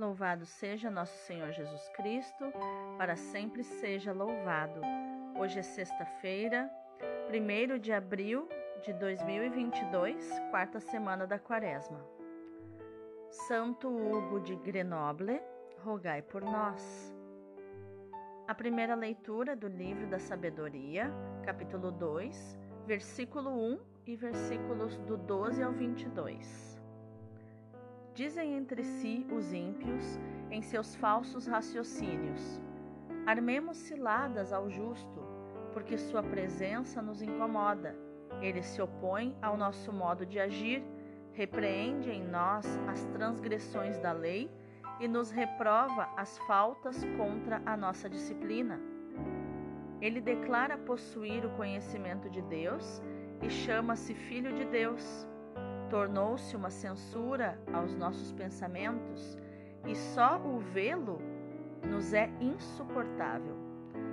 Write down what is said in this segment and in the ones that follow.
Louvado seja nosso Senhor Jesus Cristo, para sempre seja louvado. Hoje é sexta-feira, 1 de abril de 2022, quarta semana da Quaresma. Santo Hugo de Grenoble, rogai por nós. A primeira leitura do livro da Sabedoria, capítulo 2, versículo 1 e versículos do 12 ao 22. Dizem entre si os ímpios em seus falsos raciocínios: Armemos ciladas ao justo, porque sua presença nos incomoda. Ele se opõe ao nosso modo de agir, repreende em nós as transgressões da lei e nos reprova as faltas contra a nossa disciplina. Ele declara possuir o conhecimento de Deus e chama-se Filho de Deus tornou-se uma censura aos nossos pensamentos e só o vê-lo nos é insuportável.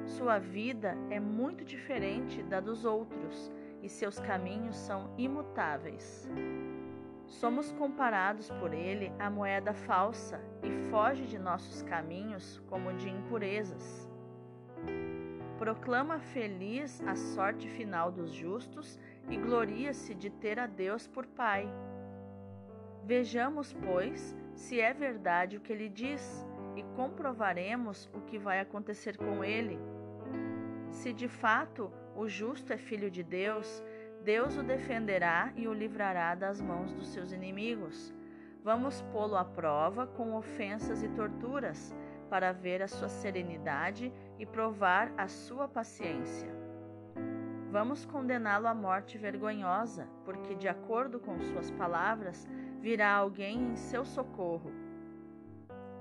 Sua vida é muito diferente da dos outros e seus caminhos são imutáveis. Somos comparados por ele à moeda falsa e foge de nossos caminhos como de impurezas. Proclama feliz a sorte final dos justos e gloria-se de ter a Deus por Pai. Vejamos, pois, se é verdade o que ele diz e comprovaremos o que vai acontecer com ele. Se de fato o justo é filho de Deus, Deus o defenderá e o livrará das mãos dos seus inimigos. Vamos pô-lo à prova com ofensas e torturas, para ver a sua serenidade e provar a sua paciência. Vamos condená-lo à morte vergonhosa, porque, de acordo com suas palavras, virá alguém em seu socorro.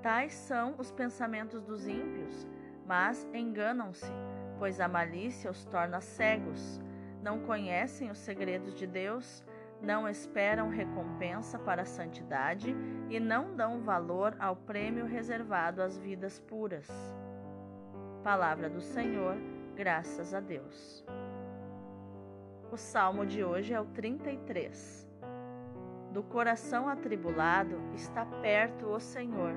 Tais são os pensamentos dos ímpios, mas enganam-se, pois a malícia os torna cegos. Não conhecem os segredos de Deus, não esperam recompensa para a santidade e não dão valor ao prêmio reservado às vidas puras. Palavra do Senhor, graças a Deus. O salmo de hoje é o 33. Do coração atribulado está perto o Senhor.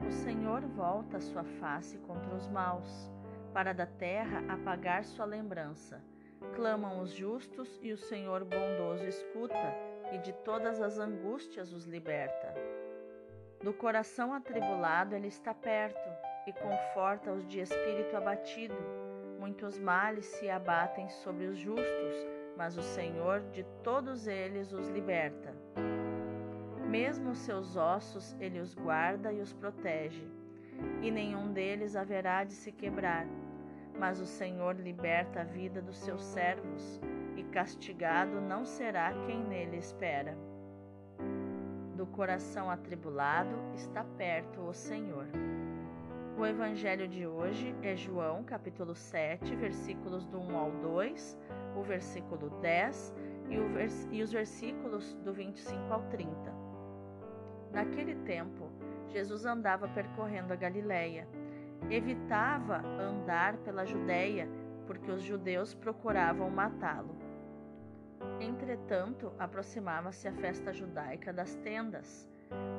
O Senhor volta a sua face contra os maus, para da terra apagar sua lembrança. Clamam os justos e o Senhor bondoso escuta, e de todas as angústias os liberta. Do coração atribulado ele está perto e conforta os de espírito abatido Muitos males se abatem sobre os justos, mas o Senhor de todos eles os liberta. Mesmo seus ossos ele os guarda e os protege, e nenhum deles haverá de se quebrar. Mas o Senhor liberta a vida dos seus servos, e castigado não será quem nele espera. Do coração atribulado está perto o Senhor. O evangelho de hoje é João, capítulo 7, versículos do 1 ao 2, o versículo 10 e, vers e os versículos do 25 ao 30. Naquele tempo, Jesus andava percorrendo a Galiléia. Evitava andar pela Judéia, porque os judeus procuravam matá-lo. Entretanto, aproximava-se a festa judaica das tendas.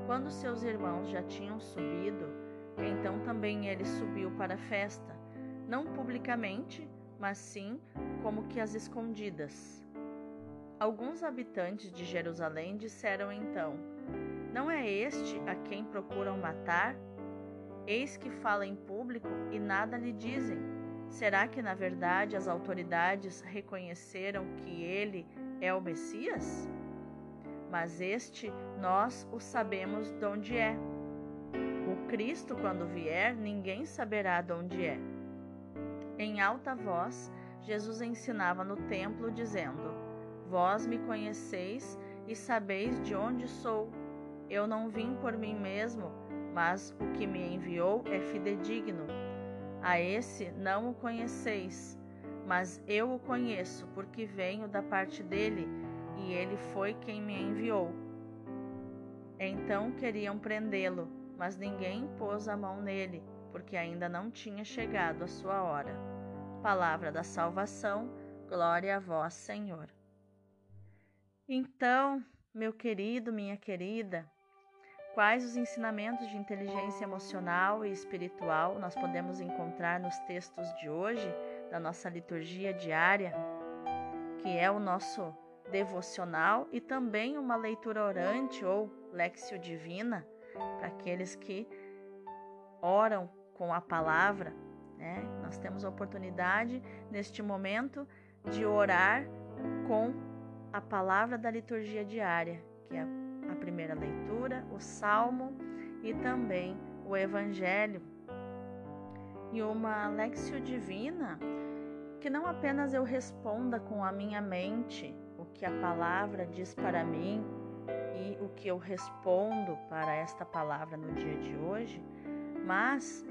Quando seus irmãos já tinham subido, então também ele subiu para a festa, não publicamente, mas sim como que às escondidas. Alguns habitantes de Jerusalém disseram então: Não é este a quem procuram matar? Eis que fala em público e nada lhe dizem. Será que na verdade as autoridades reconheceram que ele é o Messias? Mas este nós o sabemos de onde é Cristo, quando vier, ninguém saberá de onde é. Em alta voz, Jesus ensinava no templo, dizendo: Vós me conheceis e sabeis de onde sou. Eu não vim por mim mesmo, mas o que me enviou é fidedigno. A esse não o conheceis, mas eu o conheço, porque venho da parte dele, e ele foi quem me enviou. Então queriam prendê-lo mas ninguém pôs a mão nele, porque ainda não tinha chegado a sua hora. Palavra da salvação, glória a vós, Senhor. Então, meu querido, minha querida, Quais os ensinamentos de inteligência emocional e espiritual nós podemos encontrar nos textos de hoje, da nossa liturgia diária, que é o nosso devocional e também uma leitura orante ou lexio divina para aqueles que oram com a palavra. Né? Nós temos a oportunidade neste momento de orar com a palavra da liturgia diária, que é a primeira leitura, o salmo e também o evangelho. E uma lexio divina que não apenas eu responda com a minha mente o que a palavra diz para mim o que eu respondo para esta palavra no dia de hoje, mas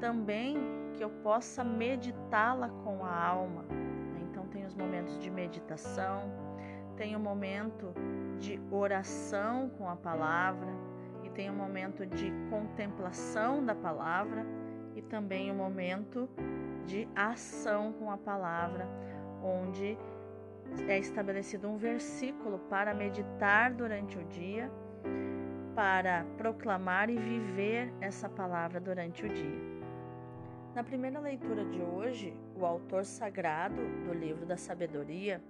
também que eu possa meditá-la com a alma. Então tem os momentos de meditação, tem o momento de oração com a palavra e tem o momento de contemplação da palavra e também o momento de ação com a palavra, onde é estabelecido um versículo para meditar durante o dia, para proclamar e viver essa palavra durante o dia. Na primeira leitura de hoje, o autor sagrado do livro da sabedoria,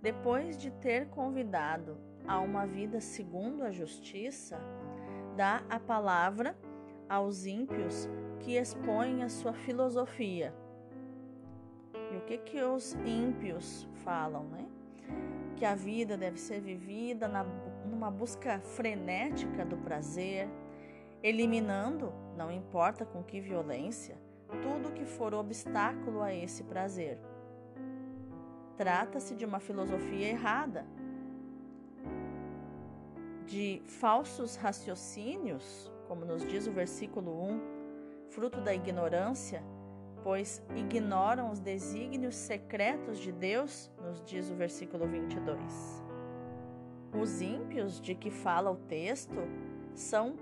depois de ter convidado a uma vida segundo a justiça, dá a palavra aos ímpios que expõem a sua filosofia. Que que os ímpios falam, né? Que a vida deve ser vivida na, numa busca frenética do prazer, eliminando, não importa com que violência, tudo que for obstáculo a esse prazer. Trata-se de uma filosofia errada, de falsos raciocínios, como nos diz o versículo 1, fruto da ignorância, pois ignoram os desígnios secretos de Deus, nos diz o versículo 22. Os ímpios de que fala o texto são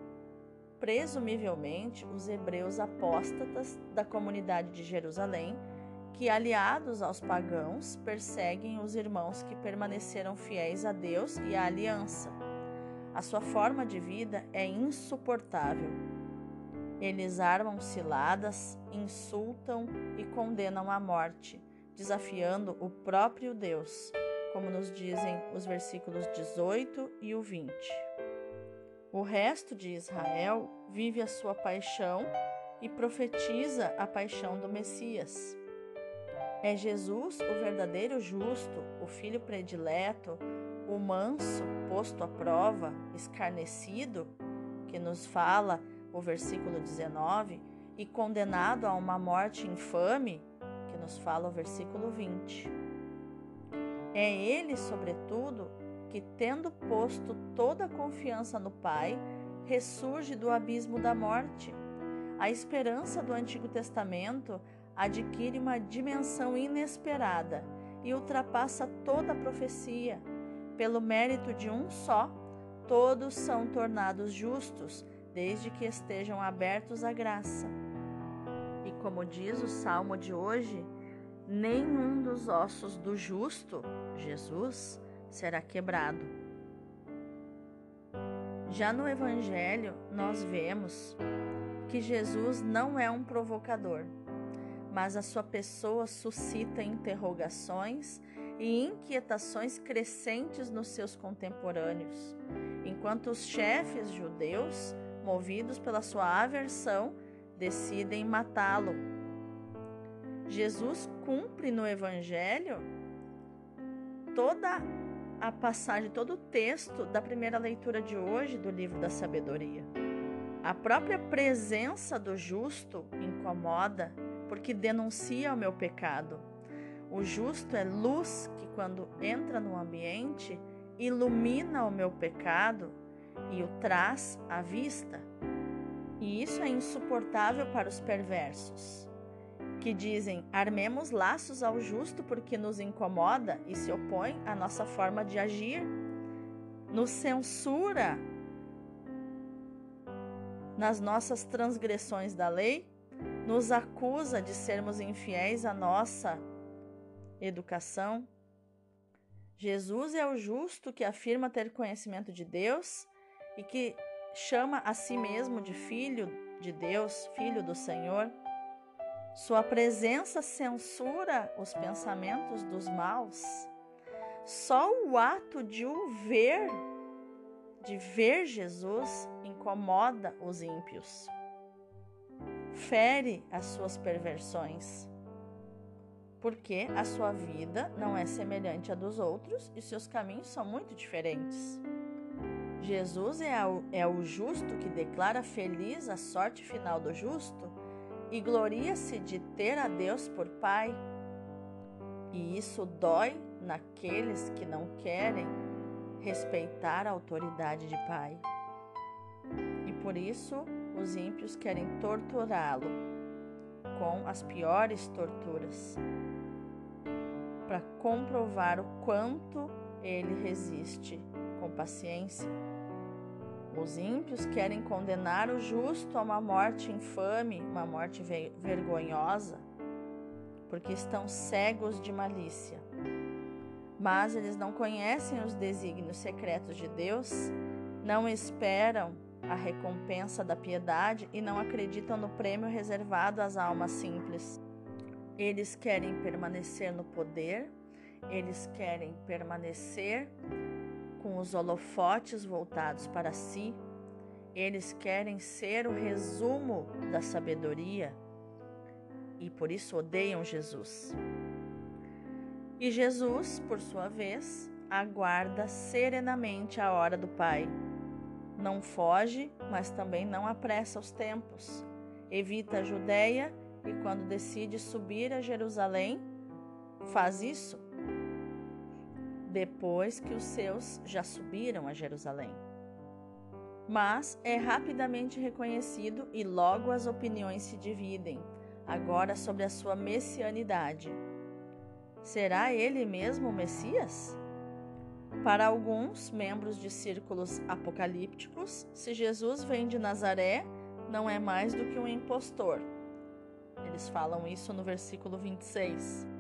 presumivelmente os hebreus apóstatas da comunidade de Jerusalém, que, aliados aos pagãos, perseguem os irmãos que permaneceram fiéis a Deus e à aliança. A sua forma de vida é insuportável. Eles armam ciladas, insultam e condenam à morte, desafiando o próprio Deus, como nos dizem os versículos 18 e o 20. O resto de Israel vive a sua paixão e profetiza a paixão do Messias. É Jesus o verdadeiro justo, o filho predileto, o manso posto à prova, escarnecido, que nos fala o versículo 19, e condenado a uma morte infame, que nos fala o versículo 20. É ele, sobretudo, que, tendo posto toda a confiança no Pai, ressurge do abismo da morte. A esperança do Antigo Testamento adquire uma dimensão inesperada e ultrapassa toda a profecia. Pelo mérito de um só, todos são tornados justos, desde que estejam abertos à graça. E como diz o salmo de hoje, nenhum dos ossos do justo, Jesus, será quebrado. Já no Evangelho, nós vemos que Jesus não é um provocador, mas a sua pessoa suscita interrogações e inquietações crescentes nos seus contemporâneos, enquanto os chefes judeus, movidos pela sua aversão, decidem matá-lo. Jesus cumpre no Evangelho toda a passagem, todo o texto da primeira leitura de hoje do livro da sabedoria. A própria presença do justo incomoda, porque denuncia o meu pecado. O justo é luz que, quando entra no ambiente, ilumina o meu pecado e o traz à vista. E isso é insuportável para os perversos que dizem: armemos laços ao justo porque nos incomoda e se opõe à nossa forma de agir, nos censura nas nossas transgressões da lei, nos acusa de sermos infiéis à nossa educação. Jesus é o justo que afirma ter conhecimento de Deus e que chama a si mesmo de filho de Deus, filho do Senhor. Sua presença censura os pensamentos dos maus. Só o ato de o ver, de ver Jesus, incomoda os ímpios. Fere as suas perversões. Porque a sua vida não é semelhante à dos outros e seus caminhos são muito diferentes. Jesus é o, é o justo que declara feliz a sorte final do justo e gloria-se de ter a Deus por Pai. E isso dói naqueles que não querem respeitar a autoridade de Pai. E por isso os ímpios querem torturá-lo com as piores torturas, para comprovar o quanto ele resiste com paciência. Os ímpios querem condenar o justo a uma morte infame, uma morte vergonhosa, porque estão cegos de malícia. Mas eles não conhecem os desígnios secretos de Deus, não esperam a recompensa da piedade e não acreditam no prêmio reservado às almas simples. Eles querem permanecer no poder, eles querem permanecer com os holofotes voltados para si, eles querem ser o resumo da sabedoria e por isso odeiam Jesus. E Jesus, por sua vez, aguarda serenamente a hora do Pai. Não foge, mas também não apressa os tempos. Evita a Judéia e, quando decide subir a Jerusalém, faz isso depois que os seus já subiram a Jerusalém. Mas é rapidamente reconhecido e logo as opiniões se dividem, agora sobre a sua messianidade. Será ele mesmo o Messias? Para alguns membros de círculos apocalípticos, se Jesus vem de Nazaré, não é mais do que um impostor. Eles falam isso no versículo 26.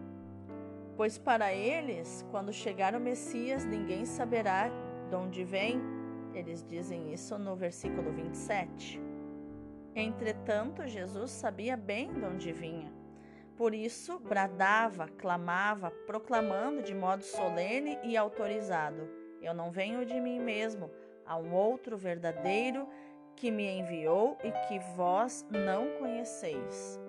Pois para eles, quando chegar o Messias, ninguém saberá de onde vem. Eles dizem isso no versículo 27. Entretanto, Jesus sabia bem de onde vinha. Por isso, bradava, clamava, proclamando de modo solene e autorizado: Eu não venho de mim mesmo, há um outro verdadeiro que me enviou e que vós não conheceis.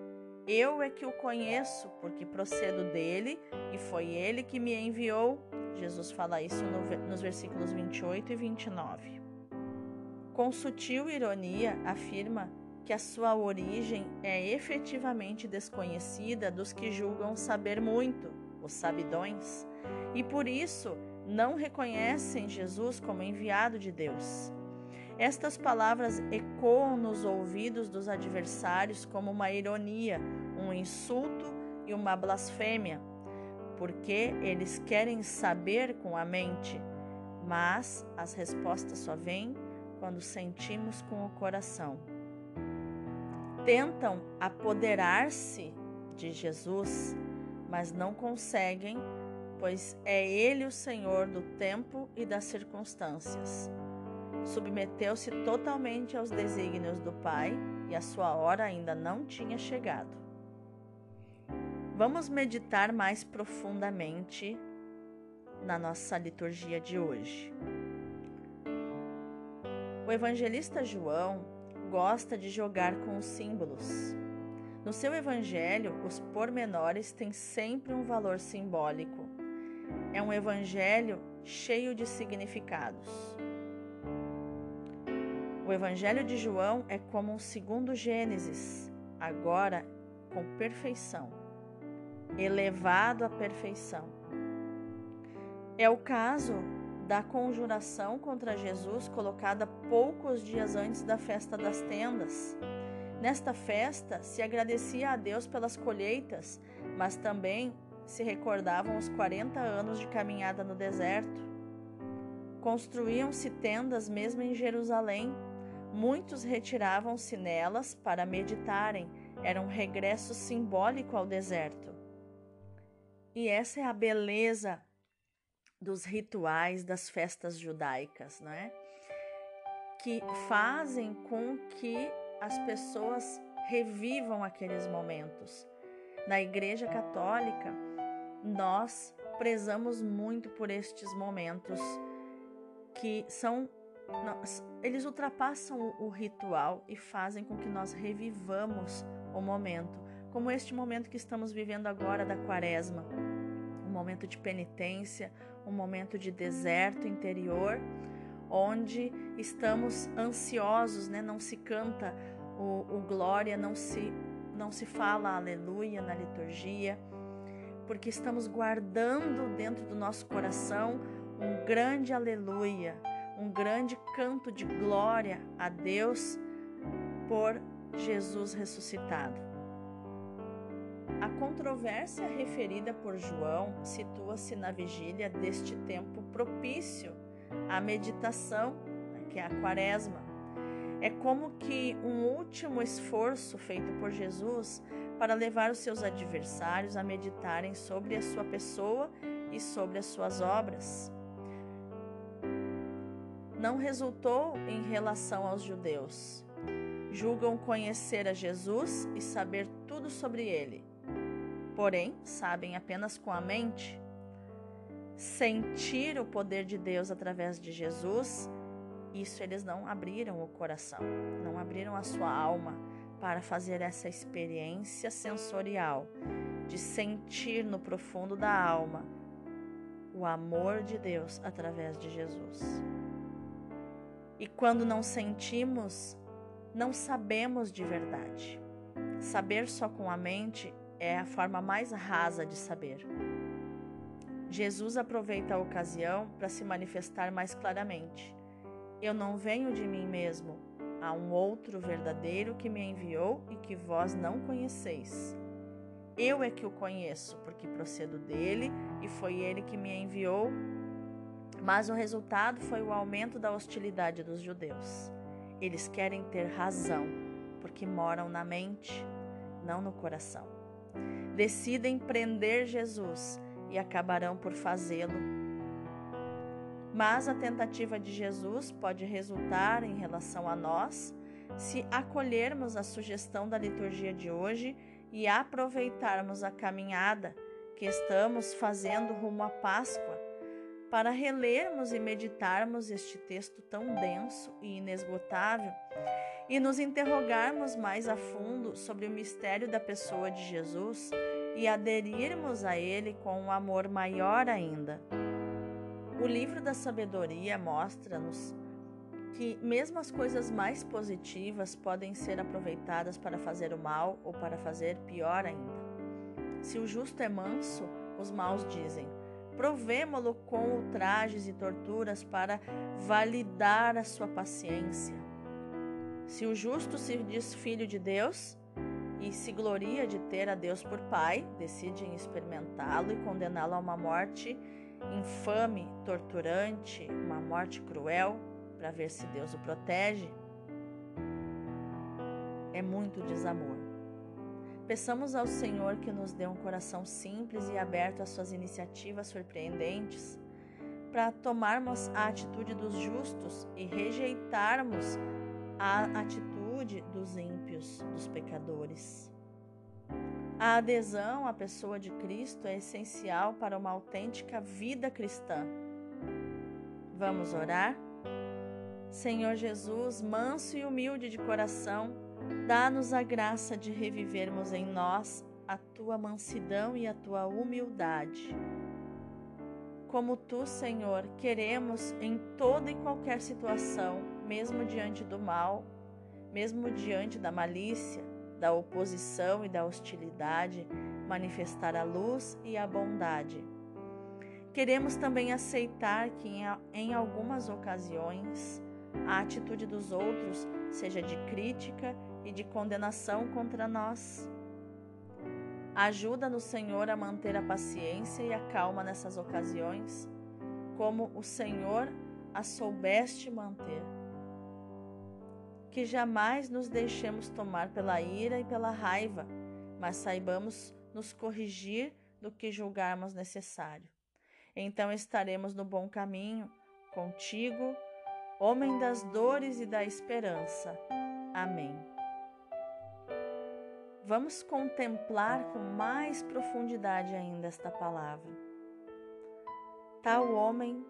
Eu é que o conheço, porque procedo dele e foi ele que me enviou. Jesus fala isso no, nos versículos 28 e 29. Com sutil ironia, afirma que a sua origem é efetivamente desconhecida dos que julgam saber muito, os sabidões, e por isso não reconhecem Jesus como enviado de Deus. Estas palavras ecoam nos ouvidos dos adversários como uma ironia, um insulto e uma blasfêmia, porque eles querem saber com a mente, mas as respostas só vêm quando sentimos com o coração. Tentam apoderar-se de Jesus, mas não conseguem, pois é Ele o Senhor do tempo e das circunstâncias submeteu-se totalmente aos desígnios do Pai e a sua hora ainda não tinha chegado. Vamos meditar mais profundamente na nossa liturgia de hoje. O evangelista João gosta de jogar com os símbolos. No seu evangelho, os pormenores têm sempre um valor simbólico. É um evangelho cheio de significados. O Evangelho de João é como um segundo Gênesis, agora com perfeição, elevado à perfeição. É o caso da conjuração contra Jesus colocada poucos dias antes da festa das tendas. Nesta festa se agradecia a Deus pelas colheitas, mas também se recordavam os 40 anos de caminhada no deserto. Construíam-se tendas mesmo em Jerusalém, Muitos retiravam-se nelas para meditarem, era um regresso simbólico ao deserto. E essa é a beleza dos rituais das festas judaicas, não é? que fazem com que as pessoas revivam aqueles momentos. Na Igreja Católica, nós prezamos muito por estes momentos que são eles ultrapassam o, o ritual e fazem com que nós revivamos o momento, como este momento que estamos vivendo agora da Quaresma, um momento de penitência, um momento de deserto interior, onde estamos ansiosos, né? Não se canta o, o glória, não se não se fala aleluia na liturgia porque estamos guardando dentro do nosso coração um grande aleluia, um grande canto de glória a Deus por Jesus ressuscitado. A controvérsia referida por João situa-se na vigília deste tempo propício à meditação, né, que é a quaresma. É como que um último esforço feito por Jesus para levar os seus adversários a meditarem sobre a sua pessoa e sobre as suas obras. Não resultou em relação aos judeus. Julgam conhecer a Jesus e saber tudo sobre ele. Porém, sabem apenas com a mente. Sentir o poder de Deus através de Jesus, isso eles não abriram o coração, não abriram a sua alma para fazer essa experiência sensorial de sentir no profundo da alma o amor de Deus através de Jesus. E quando não sentimos, não sabemos de verdade. Saber só com a mente é a forma mais rasa de saber. Jesus aproveita a ocasião para se manifestar mais claramente. Eu não venho de mim mesmo, Há um outro verdadeiro que me enviou e que vós não conheceis. Eu é que o conheço, porque procedo dele e foi ele que me enviou. Mas o resultado foi o aumento da hostilidade dos judeus. Eles querem ter razão, porque moram na mente, não no coração. Decidem prender Jesus e acabarão por fazê-lo mas a tentativa de Jesus pode resultar em relação a nós se acolhermos a sugestão da liturgia de hoje e aproveitarmos a caminhada que estamos fazendo rumo à Páscoa para relermos e meditarmos este texto tão denso e inesgotável e nos interrogarmos mais a fundo sobre o mistério da pessoa de Jesus e aderirmos a ele com um amor maior ainda. O livro da sabedoria mostra-nos que mesmo as coisas mais positivas podem ser aproveitadas para fazer o mal ou para fazer pior ainda. Se o justo é manso, os maus dizem: provemo-lo com ultrajes e torturas para validar a sua paciência. Se o justo se diz filho de Deus e se gloria de ter a Deus por pai, decidem experimentá-lo e condená-lo a uma morte infame, torturante, uma morte cruel, para ver se Deus o protege, é muito desamor. Peçamos ao Senhor que nos dê um coração simples e aberto às suas iniciativas surpreendentes, para tomarmos a atitude dos justos e rejeitarmos a atitude dos ímpios, dos pecadores. A adesão à pessoa de Cristo é essencial para uma autêntica vida cristã. Vamos orar? Senhor Jesus, manso e humilde de coração, dá-nos a graça de revivermos em nós a tua mansidão e a tua humildade. Como tu, Senhor, queremos em toda e qualquer situação, mesmo diante do mal, mesmo diante da malícia, da oposição e da hostilidade, manifestar a luz e a bondade. Queremos também aceitar que, em algumas ocasiões, a atitude dos outros seja de crítica e de condenação contra nós. Ajuda-nos, Senhor, a manter a paciência e a calma nessas ocasiões, como o Senhor a soubeste manter que jamais nos deixemos tomar pela ira e pela raiva, mas saibamos nos corrigir do que julgarmos necessário. Então estaremos no bom caminho, contigo, homem das dores e da esperança. Amém. Vamos contemplar com mais profundidade ainda esta palavra. Tal homem,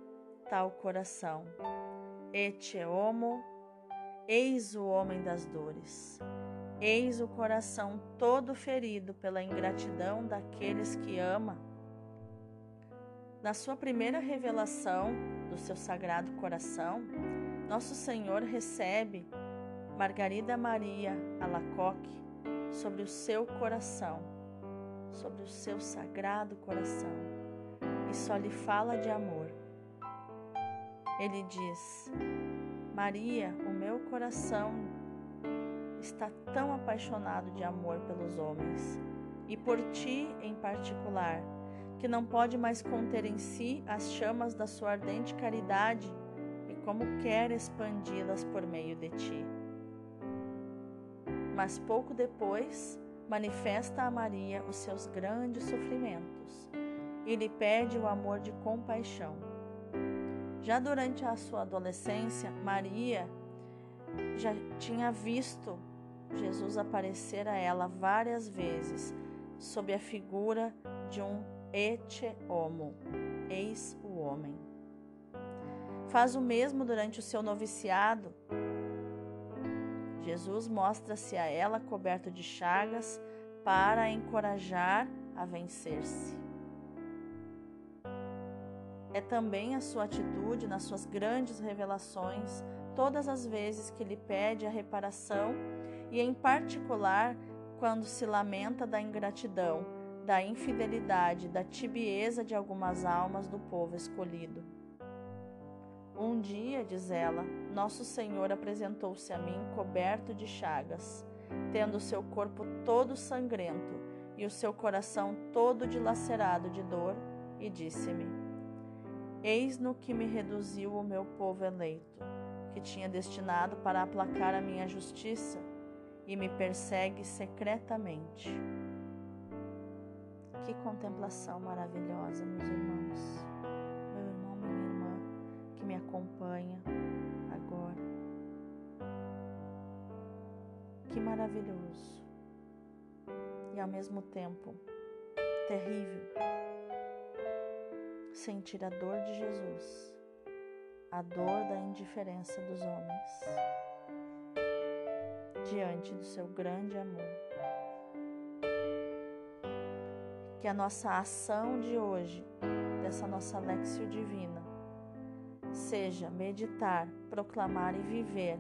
tal coração. Et homo, eis o homem das dores. Eis o coração todo ferido pela ingratidão daqueles que ama. Na sua primeira revelação do seu sagrado coração, nosso Senhor recebe Margarida Maria Alacoque sobre o seu coração, sobre o seu sagrado coração, e só lhe fala de amor. Ele diz: Maria, o meu coração está tão apaixonado de amor pelos homens e por ti em particular, que não pode mais conter em si as chamas da sua ardente caridade e como quer expandi-las por meio de ti. Mas pouco depois, manifesta a Maria os seus grandes sofrimentos e lhe pede o amor de compaixão. Já durante a sua adolescência, Maria já tinha visto Jesus aparecer a ela várias vezes sob a figura de um ete homo, eis o homem. Faz o mesmo durante o seu noviciado. Jesus mostra-se a ela coberto de chagas para a encorajar a vencer-se. É também a sua atitude nas suas grandes revelações, todas as vezes que lhe pede a reparação e, em particular, quando se lamenta da ingratidão, da infidelidade, da tibieza de algumas almas do povo escolhido. Um dia, diz ela, Nosso Senhor apresentou-se a mim coberto de chagas, tendo o seu corpo todo sangrento e o seu coração todo dilacerado de dor, e disse-me: Eis no que me reduziu o meu povo eleito, que tinha destinado para aplacar a minha justiça e me persegue secretamente. Que contemplação maravilhosa, meus irmãos. Que me acompanha agora. Que maravilhoso. E ao mesmo tempo, terrível. Sentir a dor de Jesus, a dor da indiferença dos homens diante do seu grande amor. Que a nossa ação de hoje, dessa nossa Lexio Divina, seja meditar, proclamar e viver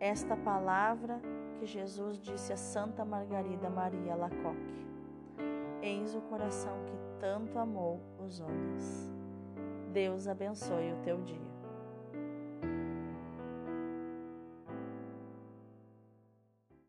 esta palavra que Jesus disse a Santa Margarida Maria Lacoque. Eis o coração que tanto amou os homens. Deus abençoe o teu dia.